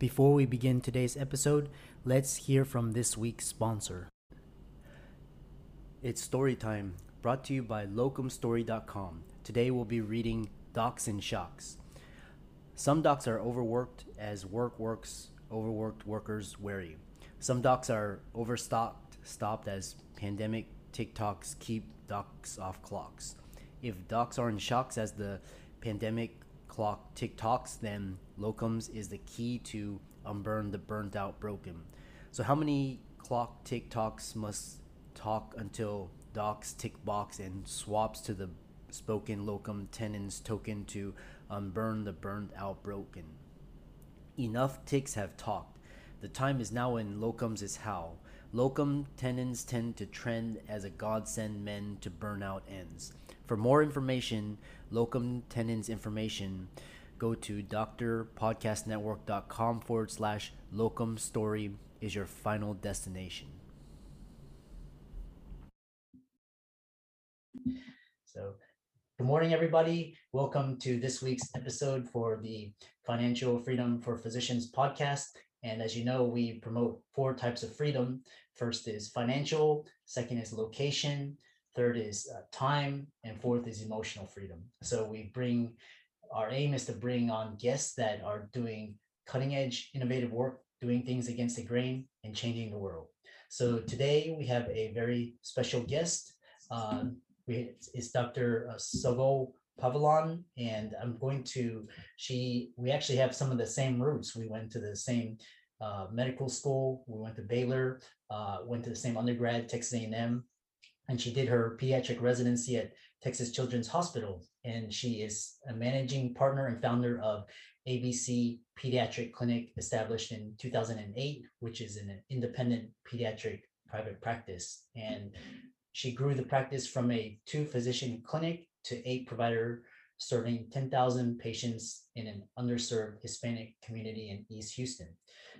Before we begin today's episode, let's hear from this week's sponsor. It's story time, brought to you by locumstory.com. Today we'll be reading Docs and Shocks. Some docs are overworked as work works overworked workers weary. Some docs are overstocked, stopped as pandemic TikToks keep docs off clocks. If docs are in shocks as the pandemic clock TikToks, then locums is the key to um, unburn the burnt out broken. So how many clock TikToks must talk until docs tick box and swaps to the spoken locum tenens token to um, unburn the burned out broken? Enough ticks have talked. The time is now when locums is how. Locum tenens tend to trend as a godsend men to burnout ends. For more information, locum tenens information, go to drpodcastnetwork.com forward slash locum story is your final destination. So, good morning, everybody. Welcome to this week's episode for the Financial Freedom for Physicians podcast. And as you know, we promote four types of freedom. First is financial, second is location, third is uh, time, and fourth is emotional freedom. So we bring our aim is to bring on guests that are doing cutting edge, innovative work, doing things against the grain, and changing the world. So today we have a very special guest. Um, we, it's Dr. Sogo Pavilon, and I'm going to, she, we actually have some of the same roots. We went to the same uh, medical school, we went to Baylor, uh, went to the same undergrad, Texas A&M, and she did her pediatric residency at Texas Children's Hospital. And she is a managing partner and founder of ABC Pediatric Clinic, established in 2008, which is an independent pediatric private practice. And she grew the practice from a two physician clinic to eight provider serving 10,000 patients in an underserved Hispanic community in East Houston.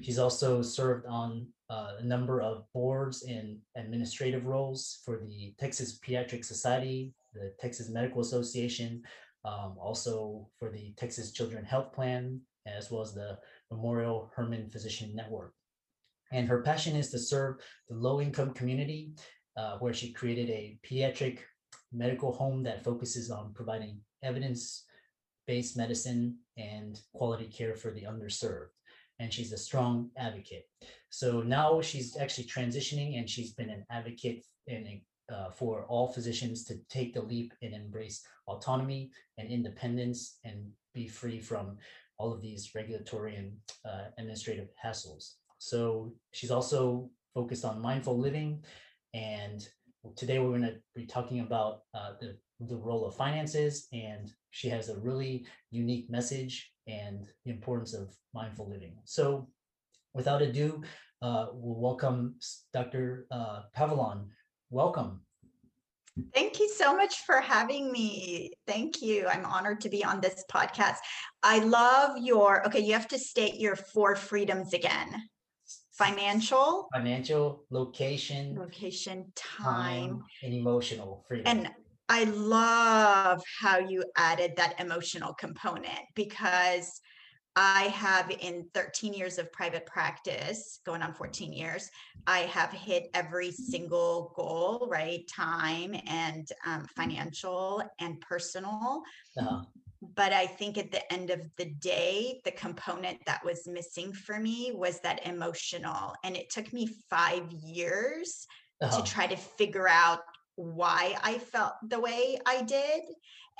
She's also served on uh, a number of boards and administrative roles for the Texas Pediatric Society, the Texas Medical Association, um, also for the Texas Children Health Plan, as well as the Memorial Hermann Physician Network. And her passion is to serve the low income community, uh, where she created a pediatric medical home that focuses on providing evidence based medicine and quality care for the underserved. And she's a strong advocate. So now she's actually transitioning and she's been an advocate in uh, for all physicians to take the leap and embrace autonomy and independence and be free from all of these regulatory and uh, administrative hassles. So she's also focused on mindful living and today we're going to be talking about uh, the, the role of finances and she has a really unique message and the importance of mindful living so without ado uh, we'll welcome dr uh, pavilon welcome Thank you so much for having me. Thank you. I'm honored to be on this podcast. I love your, okay, you have to state your four freedoms again financial, financial, location, location, time, time, and emotional freedom. And I love how you added that emotional component because I have in 13 years of private practice, going on 14 years, I have hit every single goal, right? Time and um, financial and personal. Uh-huh but I think at the end of the day, the component that was missing for me was that emotional. And it took me five years uh-huh. to try to figure out why I felt the way I did.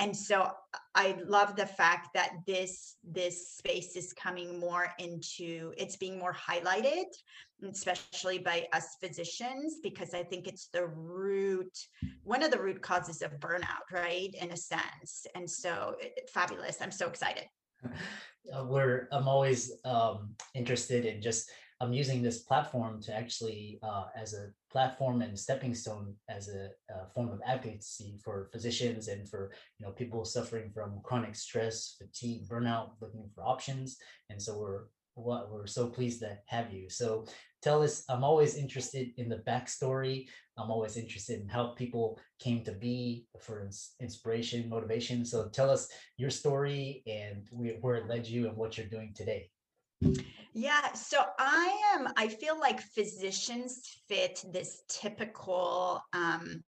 And so I love the fact that this this space is coming more into it's being more highlighted especially by us physicians, because I think it's the root, one of the root causes of burnout, right? In a sense. And so fabulous. I'm so excited. Uh, we're, I'm always um, interested in just I'm using this platform to actually uh, as a platform and stepping stone as a, a, form of advocacy for physicians and for you know people suffering from chronic stress, fatigue, burnout, looking for options. And so we're what we're so pleased to have you. So tell us, I'm always interested in the backstory. I'm always interested in how people came to be for inspiration, motivation. So tell us your story and where it led you and what you're doing today. Yeah, so I am, I feel like physicians fit this typical um,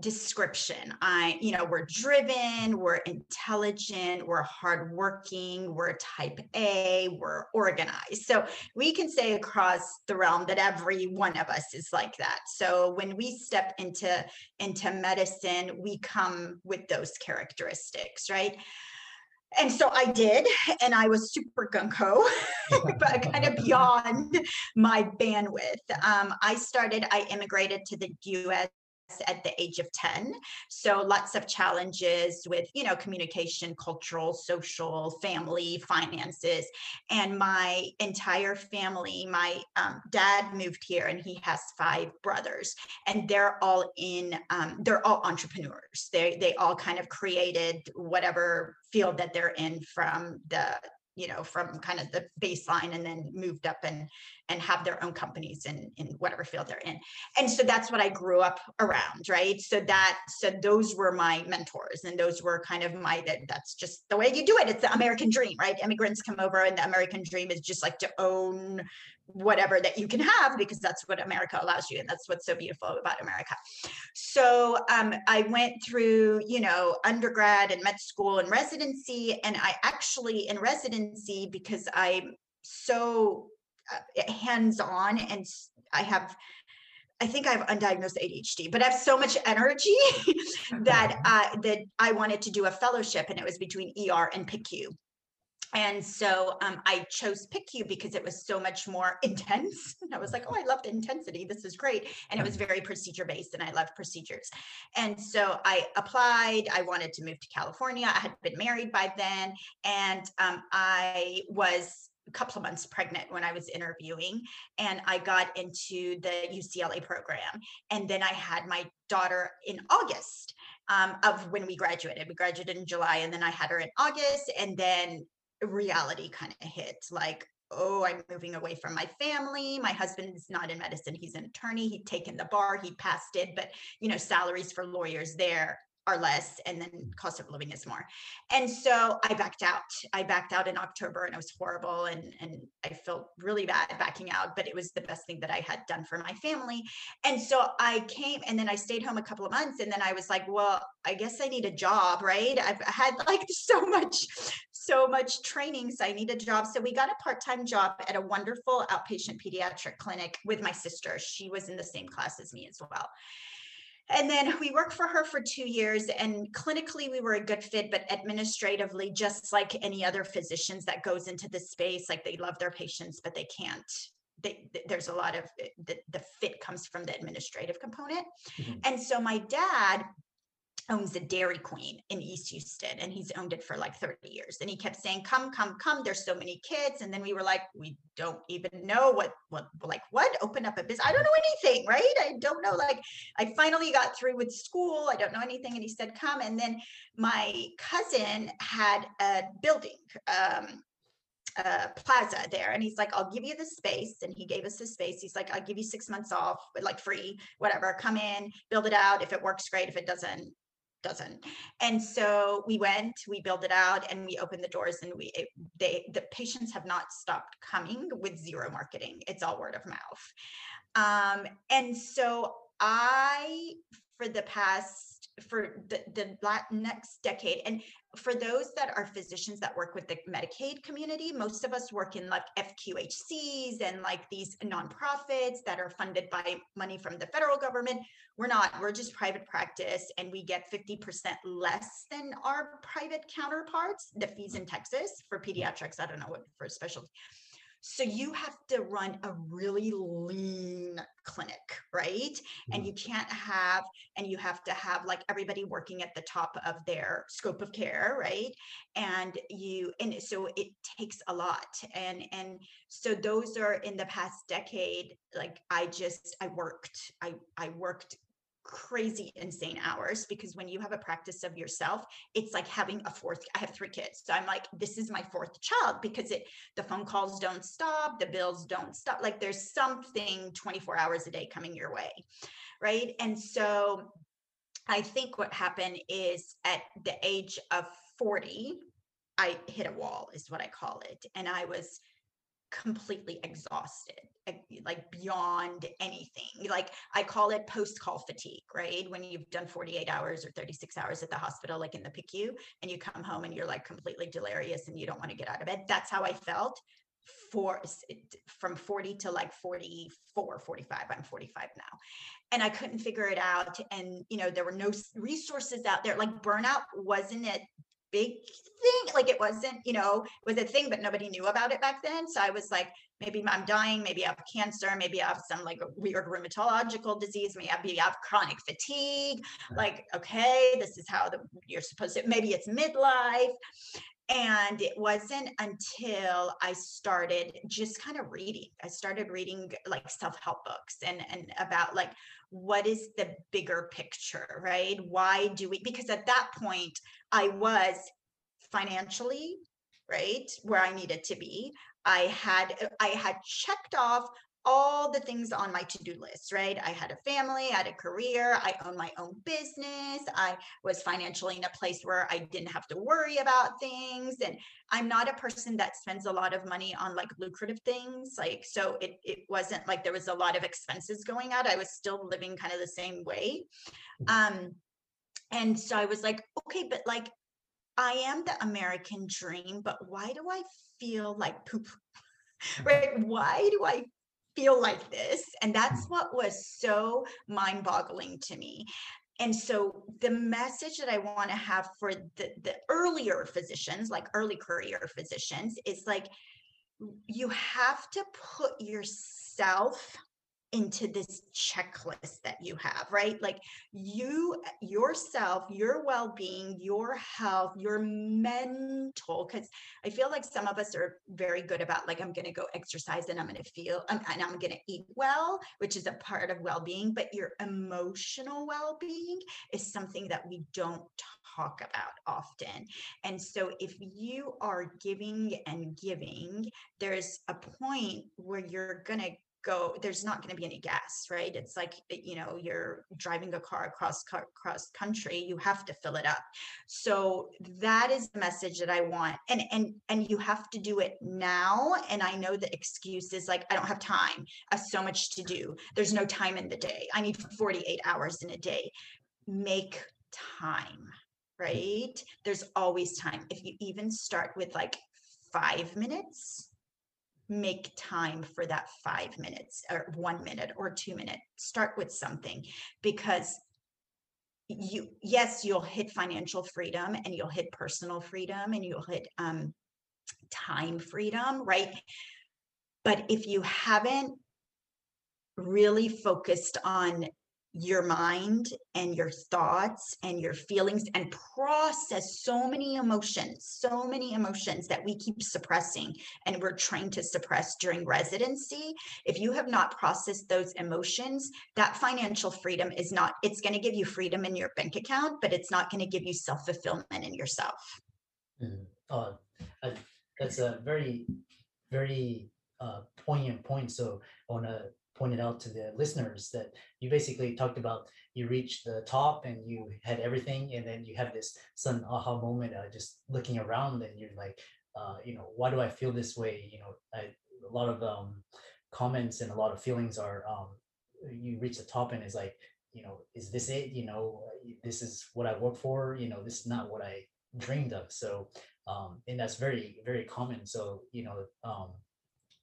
description. I, you know, we're driven, we're intelligent, we're hardworking, we're type A, we're organized. So we can say across the realm that every one of us is like that. So when we step into into medicine, we come with those characteristics, right? And so I did, and I was super gung-ho, but kind of beyond my bandwidth. Um, I started, I immigrated to the US at the age of 10 so lots of challenges with you know communication cultural social family finances. And my entire family my um, dad moved here and he has five brothers and they're all in um, they're all entrepreneurs. They they all kind of created whatever field that they're in from the you know from kind of the baseline and then moved up and and have their own companies in in whatever field they're in. And so that's what i grew up around right? So that so those were my mentors and those were kind of my that that's just the way you do it. It's the american dream right? Immigrants come over and the american dream is just like to own whatever that you can have because that's what America allows you and that's what's so beautiful about America. So um, I went through, you know, undergrad and med school and residency and I actually in residency because I'm so uh, hands-on and I have I think I have undiagnosed ADHD, but I have so much energy that uh, that I wanted to do a fellowship, and it was between ER and PICU and so um, I chose PICU because it was so much more intense. And I was like, oh, I love the intensity. This is great. And it was very procedure based, and I love procedures. And so I applied. I wanted to move to California. I had been married by then, and um, I was a couple of months pregnant when I was interviewing, and I got into the UCLA program. And then I had my daughter in August. Um, of when we graduated. We graduated in July, and then I had her in August, and then reality kind of hit like oh i'm moving away from my family my husband's not in medicine he's an attorney he'd taken the bar he passed it but you know salaries for lawyers there are less and then cost of living is more. And so i backed out. I backed out in october and it was horrible and and i felt really bad backing out but it was the best thing that i had done for my family. And so i came and then i stayed home a couple of months and then i was like well i guess i need a job right? I've had like so much so much training so i need a job. So we got a part-time job at a wonderful outpatient pediatric clinic with my sister. She was in the same class as me as well and then we worked for her for two years, and clinically we were a good fit, but administratively, just like any other physicians that goes into this space, like they love their patients, but they can't. They, there's a lot of eh, the, the fit comes from the administrative component. Mm-hmm. And so my dad owns a Dairy Queen in East Houston and he's owned it for like 30 years. And he kept saying, come, come, come, there's so many kids. And then we were like, we don't even know what, what, like what, open up a business. I don't know anything, right? I don't know. Like I finally got through with school. I don't know anything. And he said, come. And then my cousin had a building, um, plaza there and he's like i'll give you the space and he gave us the space he's like i'll give you six months off like free whatever come in build it out if it works great if it doesn't doesn't. And so we went, we built it out, and we opened the doors, and we it, they the patients have not stopped coming with zero marketing. It's all word of mouth. Um, and so I, for the past for the, the next decade. And for those that are physicians that work with the medicaid community most of us work in like fqhcs and like these nonprofits that are funded by money from the federal government. We're not we're just private practice and we get 50% less than our private counterparts the fees in texas for pediatrics i don't know what for specialty so you have to run a really lean clinic right? And Mhm. you can't have and you have to have like everybody working at the top of their scope of care right? And you and so it takes a lot. And and so those are in the past decade like i just i worked i i worked crazy insane hours because when you have a practice of yourself it's like having a fourth i have three kids. So i'm like this is my fourth child because it the phone calls don't stop the bills don't stop like there's something 24 hours a day coming your way right? And so i think what happened is at the age of 40 i hit a wall is what i call it. And i was completely exhausted like- beyond anything. Like i call it post call fatigue right? When you've done 48 hours or 36 hours at the hospital like in the picu and you come home and you're like completely delirious and you don't want to get out of bed. That's how i felt for from 40 to like 44 45 i'm 45 now. And i couldn't figure it out and you know there were no resources out there. Like burnout wasn't a big thing like it wasn't you know it was a thing but nobody knew about it back then. So i was like maybe i'm dying maybe i have cancer maybe i have some like weird rheumatological disease maybe i have chronic fatigue. Like okay this is how the, you're supposed to maybe it's midlife and it wasn't until i started just kind of reading i started reading like self-help books and and about like what is the bigger picture right? Why do we because at that point i was financially right where i needed to be. I had i had checked off all the things on my to-do list right i had a family i had a career i own my own business i was financially in a place where i didn't have to worry about things and i'm not a person that spends a lot of money on like lucrative things like so it, it wasn't like there was a lot of expenses going out i was still living kind of the same way um and so i was like okay but like I am the American dream, but why do I feel like poop? right? Why do I feel like this? And that's mm. what was so mind boggling to me. And so the message that I want to have for the, the earlier physicians, like early career physicians, is like you have to put yourself into this checklist that you have, right? Like you, yourself, your well being, your health, your mental, because I feel like some of us are very good about, like, I'm going to go exercise and I'm going to feel, and I'm going to eat well, which is a part of well being, but your emotional well being is something that we don't talk about often. And so if you are giving and giving, there's a point where you're going to go there's not going to be any gas right? It's like eh, you know you're driving a car across across country you have to fill it up. So that is the message that i want and and and you have to do it now and i know the excuse is like i don't have time. I have so much to do. There's no time in the day. I need 48 hours in a day. Make time right? There's always time. If you even start with like 5 minutes make time for that five minutes or one minute or two minutes. Start with something because you, yes, you'll hit financial freedom and you'll hit personal freedom and you'll hit um, time freedom, right? But if you haven't really focused on your mind and your thoughts and your feelings and process so many emotions, so many emotions that we keep suppressing and we're trained to suppress during residency. If you have not processed those emotions, that financial freedom is not, it's going to give you freedom in your bank account, but it's not going to give you self fulfillment in yourself. Mhm. Uh, I, that's a very, very uh, poignant point. So I want to point it out to the listeners that you basically talked about you reached the top and you had everything, and then you have this sudden aha moment, uh, just looking around, and you're like, uh, you know, why do I feel this way? You know, I, a lot of um, comments and a lot of feelings are um, you reach the top and it's like, you know, is this it? You know, this is what I work for. You know, this is not what I dreamed of. So, um, and that's very, very common. So, you know, um,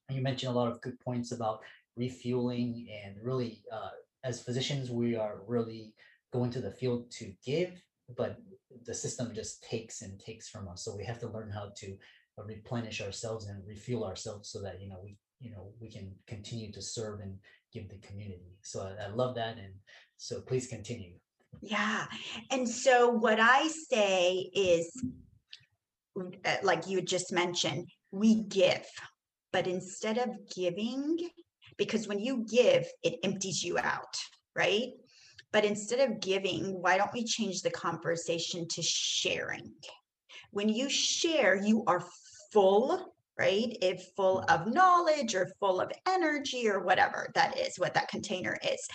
you mentioned a lot of good points about refueling and really, uh, as physicians, we are really going to the field to give, but the system just takes and takes from us. So we have to learn how to replenish ourselves and refuel ourselves so that you know we you know we can continue to serve and give the community. So I, I love that and so please continue. Yeah. And so what i say is uh, like you just mentioned we give but instead of giving because when you give it empties you out right? But instead of giving why don't we change the conversation to sharing? When you share you are full right? If full of knowledge or full of energy or whatever that is what that container is.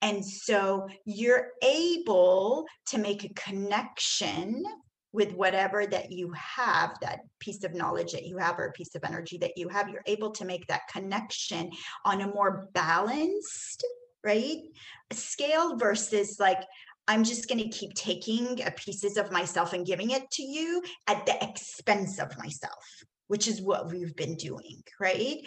And so you're able to make a connection with whatever that you have, that piece of knowledge that you have, or a piece of energy that you have, you're able to make that connection on a more balanced, right? Scale versus like, I'm just going to keep taking uh, pieces of myself and giving it to you at the expense of myself which is what we've been doing, right?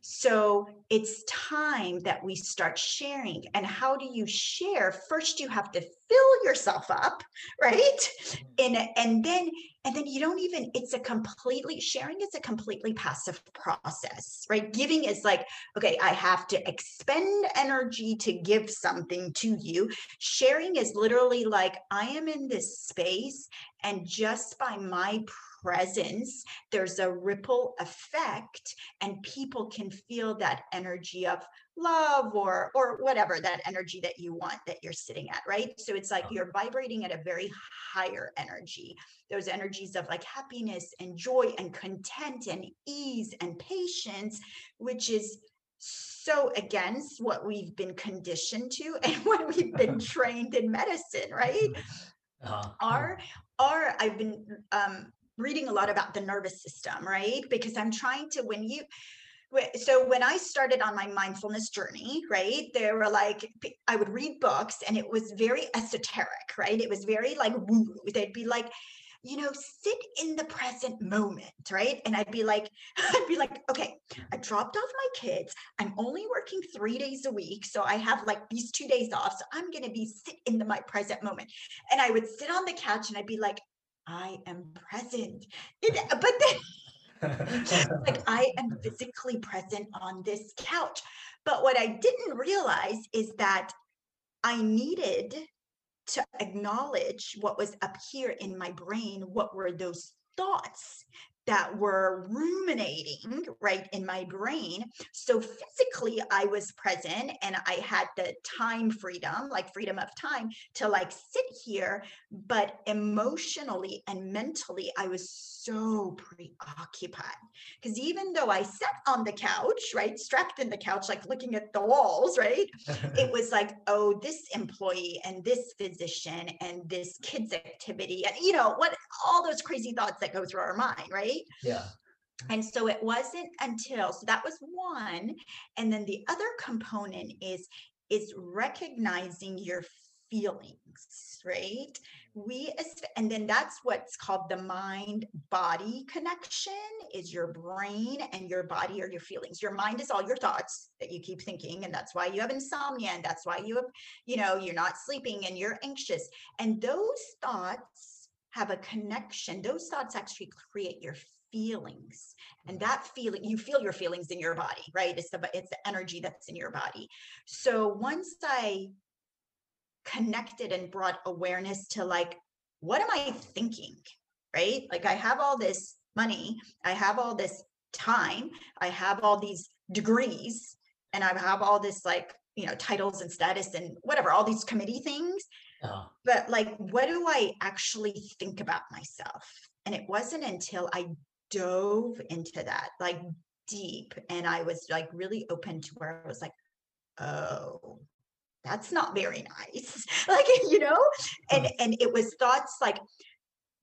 So it's time that we start sharing. And how do you share? First, you have to fill yourself up, right? Mm-hmm. And, and then and then you don't even it's a completely sharing is a completely passive process right giving is like okay i have to expend energy to give something to you sharing is literally like i am in this space and just by my presence, there's a ripple effect, and people can feel that energy of love or or whatever that energy that you want that you're sitting at right? So it's like you're vibrating at a very higher energy. Those energies of like happiness and joy and content and ease and patience which is so against what we've been conditioned to and what we've been trained in medicine right? Uh-huh. our our i've been um reading a lot about the nervous system, right? Because I'm trying to, when you, so when I started on my mindfulness journey, right, there were like I would read books and it was very esoteric, right? It was very like woo. They'd be like, you know, sit in the present moment, right? And I'd be like, I'd be like, okay, I dropped off my kids. I'm only working three days a week, so I have like these two days off. So I'm gonna be sit in the my present moment. And I would sit on the couch and I'd be like, I am present. It, uh, but then, like, I am physically present on this couch. But what I didn't realize is that I needed to acknowledge what was up here in my brain. What were those thoughts that were ruminating right in my brain. So physically, I was present and I had the time freedom, like freedom of time to like sit here. But emotionally and mentally, I was so preoccupied because even though I sat on the couch, right, strapped in the couch, like looking at the walls, right, it was like, oh, this employee and this physician and this kids activity and you know what, all those crazy thoughts that go through our mind, right right? Yeah. And so it wasn't until so that was one and then the other component is is recognizing your feelings, right? We and then that's what's called the mind body connection is your brain and your body or your feelings. Your mind is all your thoughts that you keep thinking and that's why you have insomnia and that's why you have you know you're not sleeping and you're anxious. And those thoughts have a connection. Those thoughts actually create your feelings. And mm-hmm. that feeling you feel your feelings in your body right? It's the it's the energy that's in your body. So once i connected and brought awareness to like what am i thinking right? Like i have all this money i have all this time i have all these degrees and i have all this like you know titles and status and whatever all these committee things uh-huh. but like what do i actually think about myself and it wasn't until i dove into that like deep and I was like really open to where I was like, oh, that's not very nice. like, you know, and and it was thoughts like,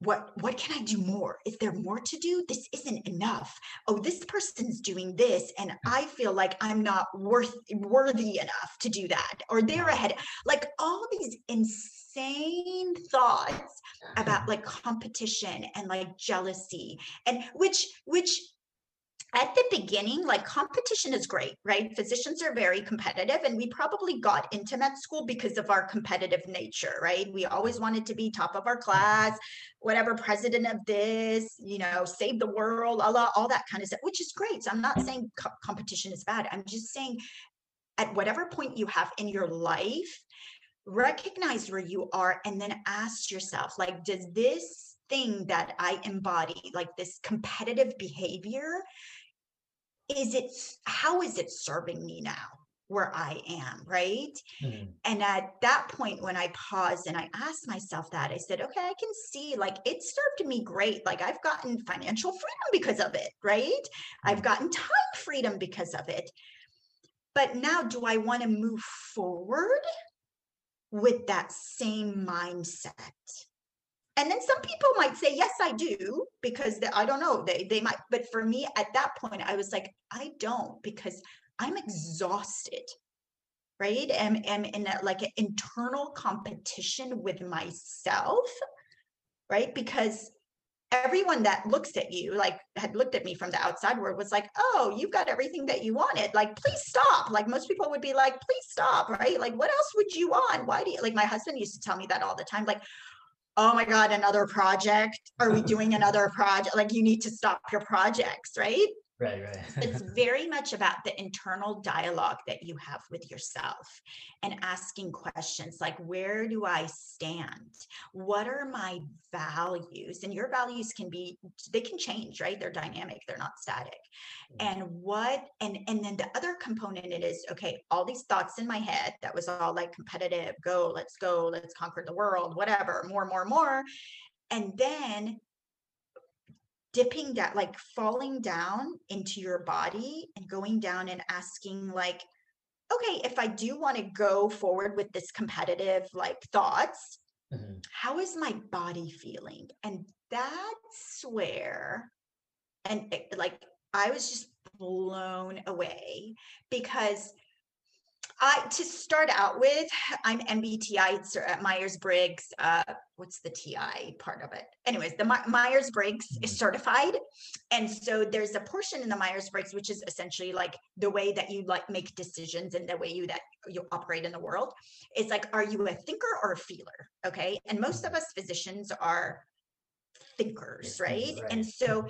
what what can i do more? Is there more to do? This isn't enough. Oh this person's doing this and mm. i feel like i'm not worth worthy enough to do that or they're ahead. Like all these insane thoughts about like competition and like jealousy and which which at the beginning, like competition is great, right? Physicians are very competitive, and we probably got into med school because of our competitive nature, right? We always wanted to be top of our class, whatever president of this, you know, save the world, Allah, all that kind of stuff, which is great. So I'm not saying co- competition is bad. I'm just saying at whatever point you have in your life, recognize where you are and then ask yourself, like, does this thing that I embody, like this competitive behavior, is it how is it serving me now where I am, right? Mm-hmm. And at that point, when I paused and I asked myself that, I said, okay, I can see like it served me great. Like I've gotten financial freedom because of it, right? Mm-hmm. I've gotten time freedom because of it. But now, do I want to move forward with that same mindset? And then some people might say yes i do because they, i don't know they they might but for me at that point i was like i don't because i'm mm-hmm. exhausted right? And am in a, like an internal competition with myself right? Because everyone that looks at you like had looked at me from the outside world was like oh you've got everything that you wanted. Like please stop. Like most people would be like please stop right? Like what else would you want? Why do you like my husband used to tell me that all the time like oh my god another project? Are we uh-huh. doing another project? Like you need to stop your projects right Right, right. it's very much about the internal dialogue that you have with yourself and asking questions like, where do I stand? What are my values? And your values can be, they can change, right? They're dynamic, they're not static. Mm-hmm. And what, and and then the other component it is, okay, all these thoughts in my head that was all like competitive, go, let's go, let's conquer the world, whatever, more, more, more. And then dipping that like falling down into your body and going down and asking like okay if i do want to go forward with this competitive like thoughts mm-hmm. how is my body feeling and that's where and it, like i was just blown away because I to start out with, I'm MBTI uh, Myers Briggs. Uh, what's the TI part of it? Anyways, the My- Myers Briggs is mm-hmm. certified, and so there's a portion in the Myers Briggs which is essentially like the way that you like make decisions and the way you that you operate in the world. It's like, are you a thinker or a feeler? Okay, and most of mm-hmm. us physicians are thinkers, right? right. And so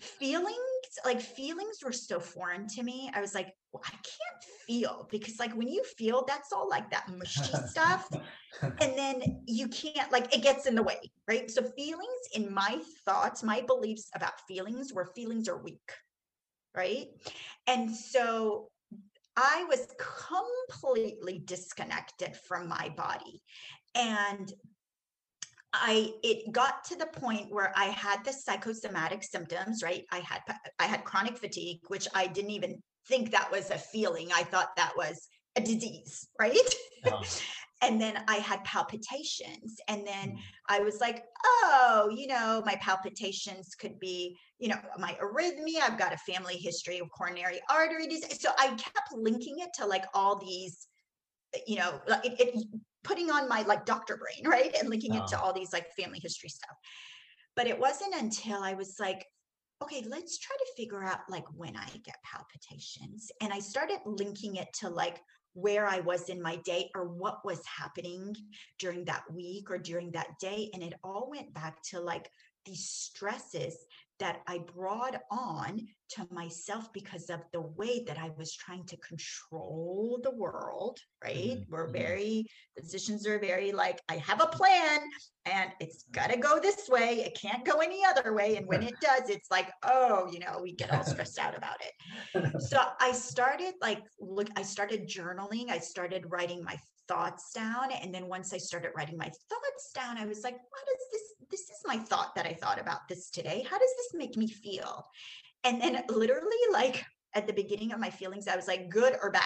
feelings like feelings were so foreign to me. I was like well, i can't feel because like when you feel that's all like that mushy stuff and then you can't like it gets in the way right? So feelings in my thoughts my beliefs about feelings where feelings are weak right? And so i was completely disconnected from my body and I it got to the point where I had the psychosomatic symptoms, right? I had I had chronic fatigue, which I didn't even think that was a feeling. I thought that was a disease, right? Oh. and then I had palpitations. And then mm. I was like, oh, you know, my palpitations could be, you know, my arrhythmia. I've got a family history of coronary artery disease. So I kept linking it to like all these you know it, it, putting on my like doctor brain, right? And linking it to oh. all these like family history stuff. But it wasn't until I was like, okay, let's try to figure out like when I get palpitations. And I started linking it to like where I was in my day or what was happening during that week or during that day. And it all went back to like these stresses that I brought on to myself because of the way that I was trying to control the world, right? Mm-hmm. We're mm-hmm. very, physicians are very like, I have a plan and it's got to go this way. It can't go any other way. And when it does, it's like, oh, you know, we get all stressed out about it. So I started like, look, I started journaling. I started writing my thoughts down. And then once I started writing my thoughts down, I was like, what is this? This is my thought that I thought about this today. How does this make me feel? And then literally like at the beginning of my feelings, I was like, good or bad.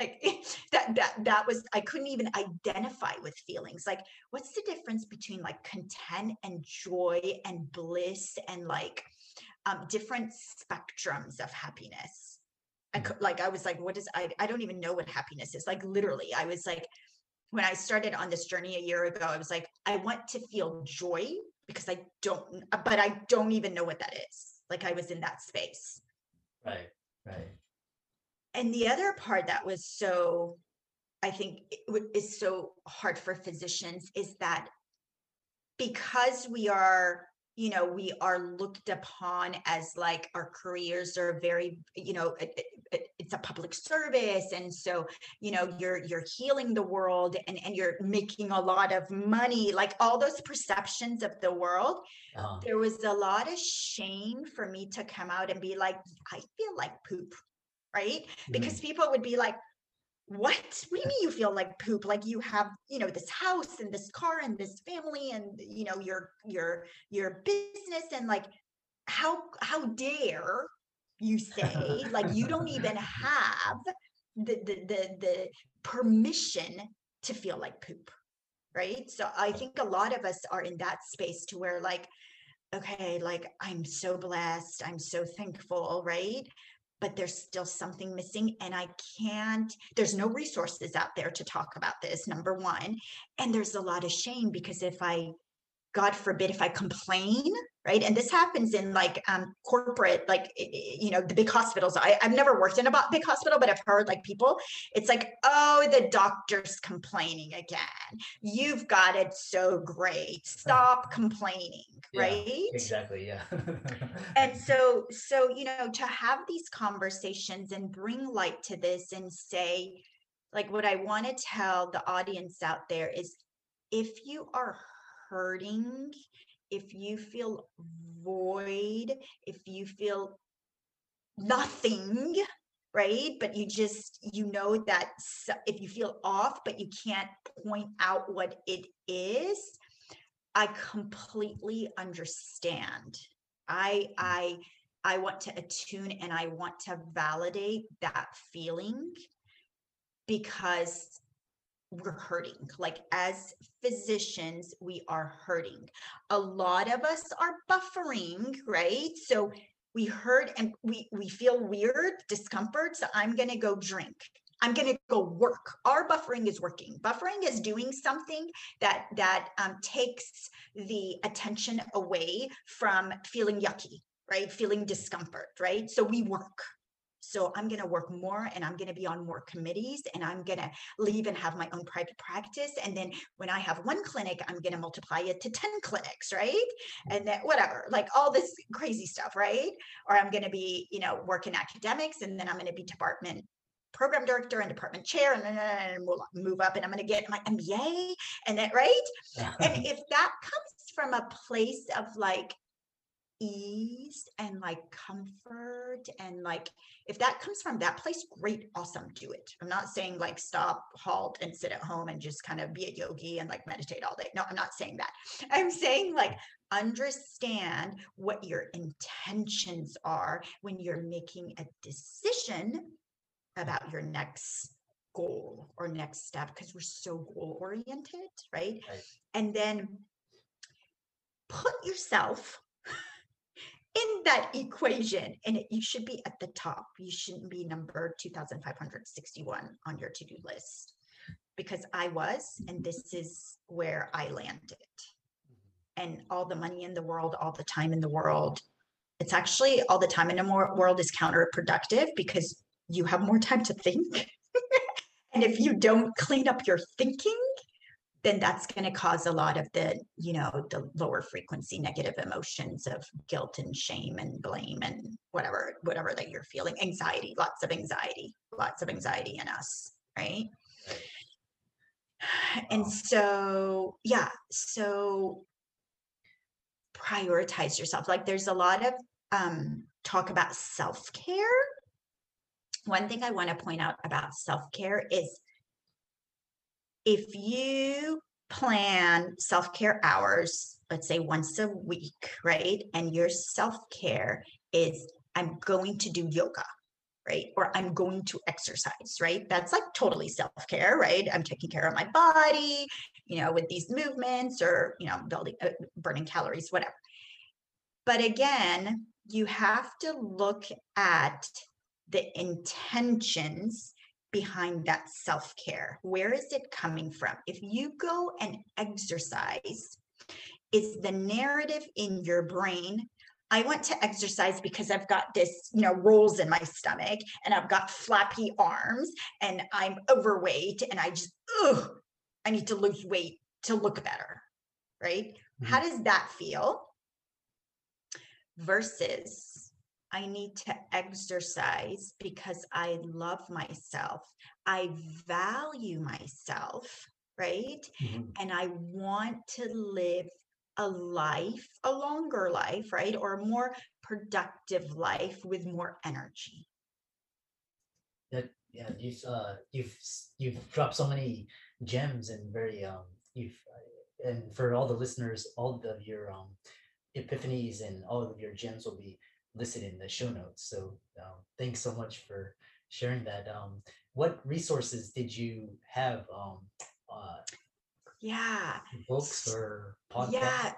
Like that that that was I couldn't even identify with feelings. Like, what's the difference between like content and joy and bliss and like um, different spectrums of happiness? I like I was like, what is I I don't even know what happiness is. Like literally, I was like, when I started on this journey a year ago, I was like, I want to feel joy because I don't, but I don't even know what that is. Like I was in that space. Right, right. And the other part that was so, I think it w- is so hard for physicians is that because we are, you know, we are looked upon as like our careers are very, you know, it's a public service. And so, you know, you're you're healing the world and, and you're making a lot of money, like all those perceptions of the world Uh, there was a lot of shame for me to come out and be like, I feel like poop, right? Because people would be like, what? What do you mean you feel like poop? Like you have, you know, this house and this car and this family and you know your your your business and like how how dare you say like you don't even have the the the, the permission to feel like poop right? So i think a lot of us are in that space to where like okay like i'm so blessed i'm so thankful right? But there's still something missing and i can't there's no resources out there to talk about this number one. And there's a lot of shame because if i god forbid if i complain right? And this happens in like um corporate like you know the big hospitals. I, i've never worked in a big hospital but i've heard like people it's like oh the doctor's complaining again. You've got it so great. Stop complaining Yeah, right? Exactly, yeah. and so so you know to have these conversations and bring light to this and say like what i want to tell the audience out there is if you are hurting if you feel void if you feel nothing right? But you just you know that if you feel off but you can't point out what it is i completely understand. I i i want to attune and i want to validate that feeling because we're hurting. Like as physicians we are hurting. A lot of us are buffering right? So we hurt and we we feel weird discomfort so i'm to go drink. I'm going to go work. Our buffering is working. Buffering is doing something that that um, takes the attention away from feeling yucky right? Feeling discomfort right? So we work so i'm going to work more and i'm going to be on more committees and i'm going to leave and have my own private practice and then when i have one clinic i'm going to multiply it to 10 clinics right? Mm. And then whatever like all this crazy stuff right? Or i'm going to be you know work in academics and then i'm going to be department program director and department chair and then and we'll move up and i'm going to get my mba and that right? And if that comes from a place of like ease and like comfort and like if that comes from that place great awesome do it. I'm not saying like stop halt and sit at home and just kind of be a yogi and like meditate all day. No i'm not saying that. I'm saying like understand what your intentions are when you're making a decision about your next goal or next step because we're so goal oriented right? Right. and then put yourself in that equation and it, you should be at the top. You shouldn't be number 2561 on your to-do list. Because i was and this is where i landed. Mm-hmm. And all the money in the world all the time in the world it's actually all the time in the world is counterproductive because you have more time to think. And if you don't clean up your thinking then that's going to cause a lot of the you know the lower frequency negative emotions of guilt and shame and blame and whatever whatever that you're feeling. Anxiety lots of anxiety lots of anxiety in us right? And so yeah so prioritize yourself. Like there's a lot of um talk about self-care. One thing i want to point out about self-care is if you plan self-care hours let's say once a week right and your self-care is i'm going to do yoga right or i'm going to exercise right? That's like totally self-care right? I'm taking care of my body you know with these movements or you know building uh, burning calories whatever. But again you have to look at the intentions behind that self care? Where is it coming from? If you go and exercise, is the narrative in your brain, I want to exercise because I've got this, you know, rolls in my stomach and I've got flappy arms and I'm overweight and I just, ugh, I need to lose weight to look better. Right. How Mhm. does that feel? Versus I need to exercise because I love myself. I value myself. Right Mhm. and I want to live a life, a longer life, right? Or a more productive life with more energy. That yeah, you've uh, you've you've dropped so many gems and very um you've and for all the listeners, all of your um epiphanies and all of your gems will be listed in the show notes. So um, thanks so much for sharing that. Um, what resources did you have? Um, uh, Yeah. books or podcasts? Yeah.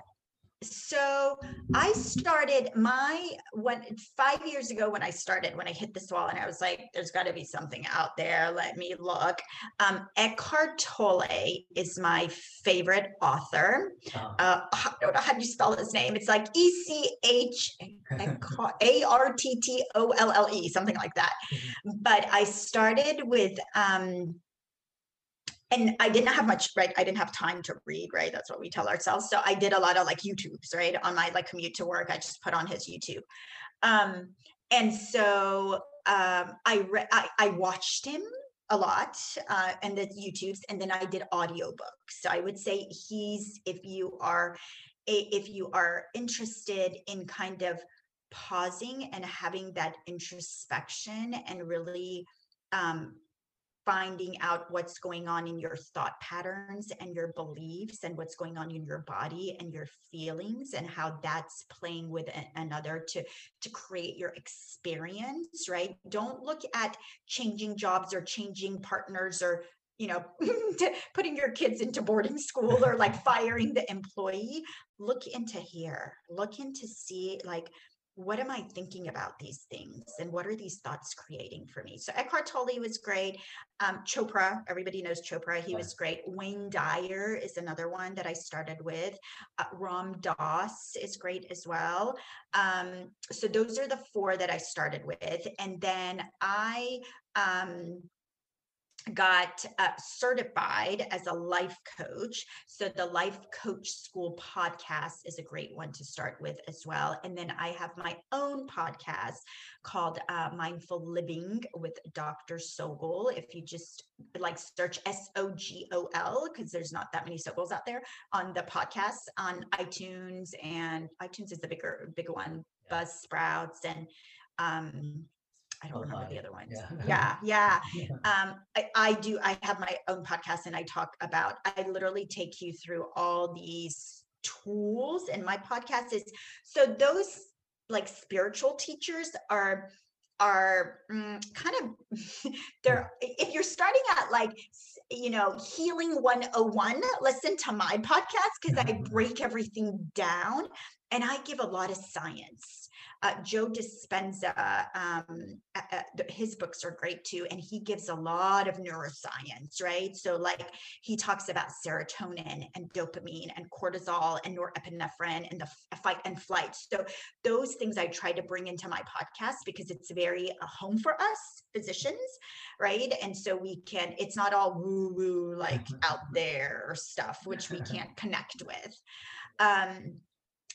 So I started my when five years ago when I started, when I hit this wall and I was like, there's got to be something out there. Let me look. Um, Eckhart Tolle is my favorite author. Uh, uh, I don't know how do you spell his name. It's like E C H A R T T O L L E, something like that. But I started with, um, and I didn't have much, right? I didn't have time to read, right? That's what we tell ourselves. So I did a lot of like YouTubes, right? On my like commute to work, I just put on his YouTube. Um, and so um, I, re- I I watched him a lot uh, and the YouTubes, and then I did audiobooks. So I would say he's if you are a, if you are interested in kind of pausing and having that introspection and really um, finding out what's going on in your thought patterns and your beliefs and what's going on in your body and your feelings and how that's playing with another to to create your experience right? Don't look at changing jobs or changing partners or you know putting your kids into boarding school or like firing the employee. Look into here. Look into see like what am I thinking about these things and what are these thoughts creating for me? So Eckhart Tolle was great. Um, Chopra, everybody knows Chopra. He was great. Wayne Dyer is another one that I started with. Uh, Ram Dass is great as well. Um, so those are the four that I started with. And then I um, got uh, certified as a life coach. So the Life Coach School podcast is a great one to start with as well. And then I have my own podcast called uh, Mindful Living with Dr. Sogol. If you just like search S O G O L, because there's not that many Sogols out there on the podcast on iTunes, and iTunes is the bigger bigger one, Yeah. Buzzsprouts, and um, I don't remember the other ones. yeah. Yeah, yeah um I, I do i have my own podcast and i talk about i literally take you through all these tools and my podcast is so those like spiritual teachers are are mm, kind of they're if you're starting at like you know healing 101 listen to my podcast because i break everything down and i give a lot of science uh, joe dispenza um, uh, uh, his books are great too and he gives a lot of neuroscience right so like he talks about serotonin and dopamine and cortisol and norepinephrine and the fight and flight so those things I try to bring into my podcast because it's very a home for us physicians, right? And so we can, it's not all woo woo like out there stuff, which we can't connect with. Um,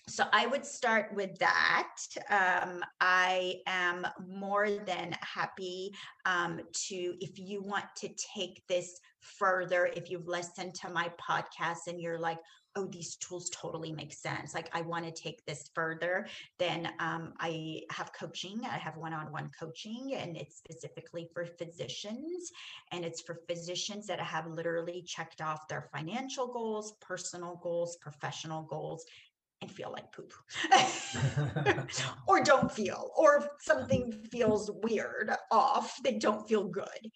so I would start with that. Um, I am more than happy um, to, if you want to take this further, if you've listened to my podcast and you're like, oh, these tools totally make sense. Like, I want to take this further. Then um, I have coaching. I have one on one coaching, and it's specifically for physicians. And it's for physicians that have literally checked off their financial goals, personal goals, professional goals, and feel like poop. or don't feel, or something feels weird, off, they don't feel good.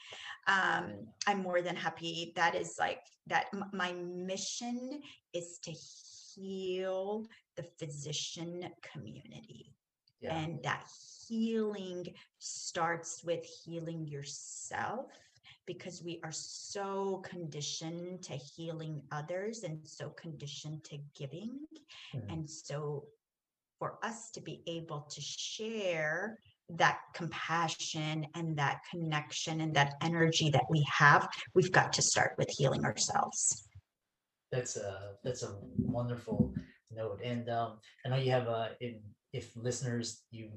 Um, I'm more than happy. That is like that. m- My mission is to heal the physician community. Yeah. And that healing starts with healing yourself because we are so conditioned to healing others and so conditioned to giving. Mm. And so for us to be able to share that compassion and that connection and that energy that we have, we've got to start with healing ourselves. That's a that's a wonderful note, and um, I know you have a. In, if listeners you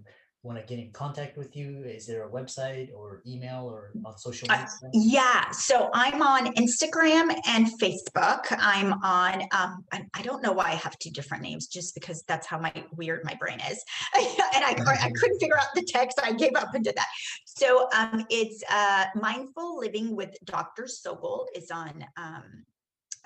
want to get in contact with you, is there a website or email or on social Uh. Yeah, so I'm on Instagram and Facebook. I'm on, um, I, I don't know why I have two different names, just because that's how my weird my brain is. and I, I couldn't figure out the text. I gave up and did that. So um, it's uh, Mindful Living with Dr. Sogol is on um,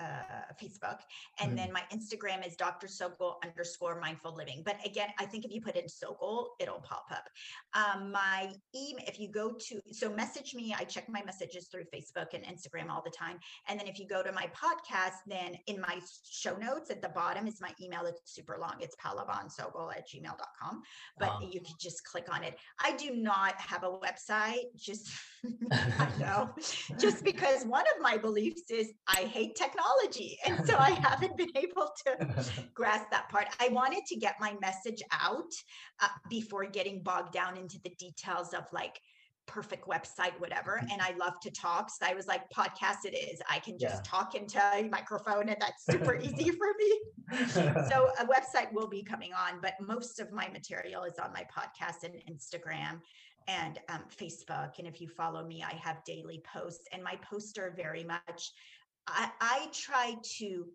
uh, Facebook. And Mm. then my Instagram is Dr. Sogol underscore mindful living. But again, I think if you put in Sogol, it'll pop up. Um, my email, if you go to, so message me, I check my messages through Facebook and Instagram all the time. And then if you go to my podcast, then in my show notes at the bottom is my email. It's super long. It's palavansogol at gmail.com. But you can just click on it. I do not have a website, just I know just because one of my beliefs is I hate technology. And so I haven't been able to grasp that part. I wanted to get my message out uh, before getting bogged down into the details of like perfect website, whatever. And I love to talk. So I was like, podcast it is. I can just Yeah. talk into a microphone and that's super easy for me. So a website will be coming on, but most of my material is on my podcast and Instagram and um, Facebook. And if you follow me, I have daily posts, and my posts are very much. I, I try to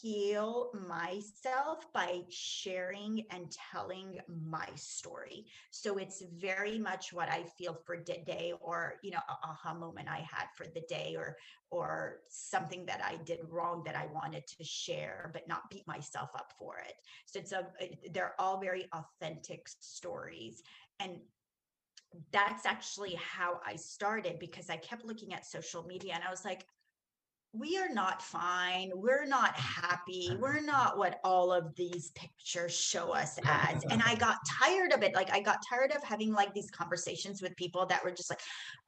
heal myself by sharing and telling my story. So it's very much what I feel for the day, or you know, aha moment I had for the day, or or something that I did wrong that I wanted to share, but not beat myself up for it. So it's a they're all very authentic stories, and that's actually how I started because I kept looking at social media and I was like, we are not fine. We're not happy. We're not what all of these pictures show us as. And I got tired of it. Like, I got tired of having like these conversations with people that were just like,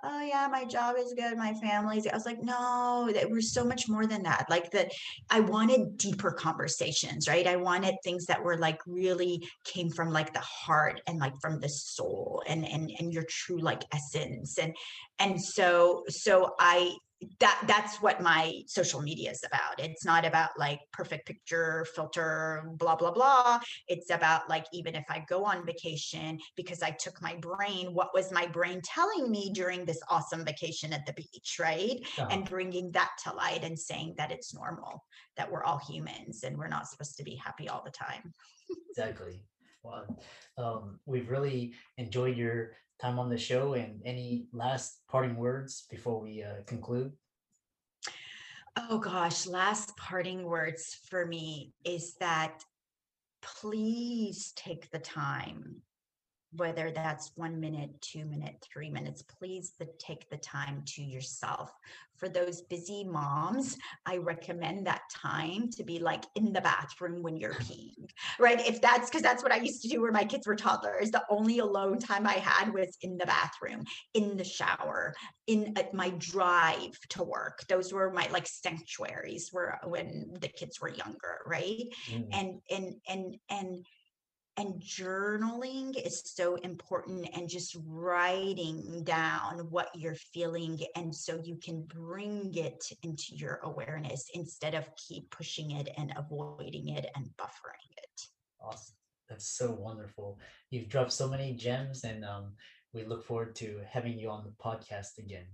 oh, yeah, my job is good. My family's. I was like, no, that we're so much more than that. Like, that I wanted deeper conversations, right? I wanted things that were like really came from like the heart and like from the soul and and and your true like essence and and so so i that that's what my social media is about it's not about like perfect picture filter blah blah blah it's about like even if i go on vacation because i took my brain what was my brain telling me during this awesome vacation at the beach right Uh-huh. and bringing that to light and saying that it's normal that we're all humans and we're not supposed to be happy all the time Exactly. Well, um, we've really enjoyed your time on the show and any last parting words before we uh, conclude? Oh gosh, last parting words for me is that please take the time, whether that's one minute, two minute, three minutes, please the, take the time to yourself. For those busy moms, I recommend that time to be like in the bathroom when you're peeing, right? If that's because that's what I used to do where my kids were toddlers. The only alone time I had was in the bathroom, in the shower, in at my drive to work. Those were my like sanctuaries where when the kids were younger, right? Mm, and and and and and journaling is so important and just writing down what you're feeling and so you can bring it into your awareness instead of keep pushing it and avoiding it and buffering it Awesome. That's so wonderful. You've dropped so many gems, and um, we look forward to having you on the podcast again.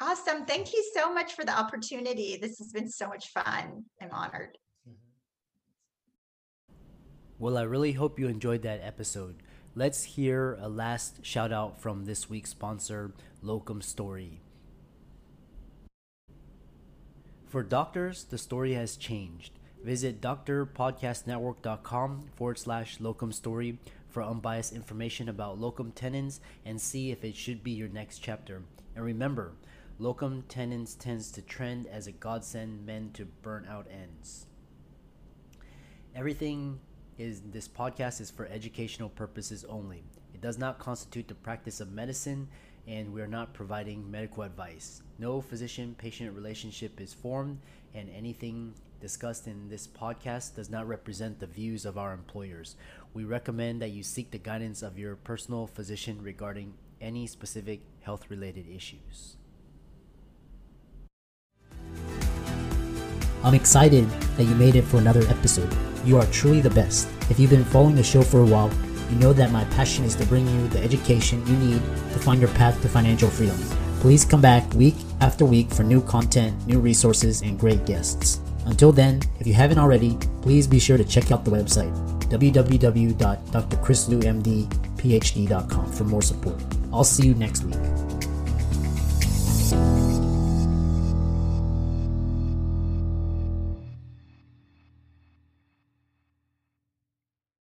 awesome thank you so much for the opportunity this has been so much fun i'm honored. Well, I really hope you enjoyed that episode. Let's hear a last shout out from this week's sponsor, Locum Story. For doctors, the story has changed. Visit drpodcastnetwork.com forward slash locum story for unbiased information about locum tenens and see if it should be your next chapter. And remember, locum tenens tends to trend as a godsend meant to burn out ends. Everything is this podcast is for educational purposes only. It does not constitute the practice of medicine, and we are not providing medical advice. No physician patient relationship is formed, and anything discussed in this podcast does not represent the views of our employers. We recommend that you seek the guidance of your personal physician regarding any specific health related issues. I'm excited that you made it for another episode. You are truly the best. If you've been following the show for a while, you know that my passion is to bring you the education you need to find your path to financial freedom. Please come back week after week for new content, new resources, and great guests. Until then, if you haven't already, please be sure to check out the website www.drchrisloomdphd.com for more support. I'll see you next week.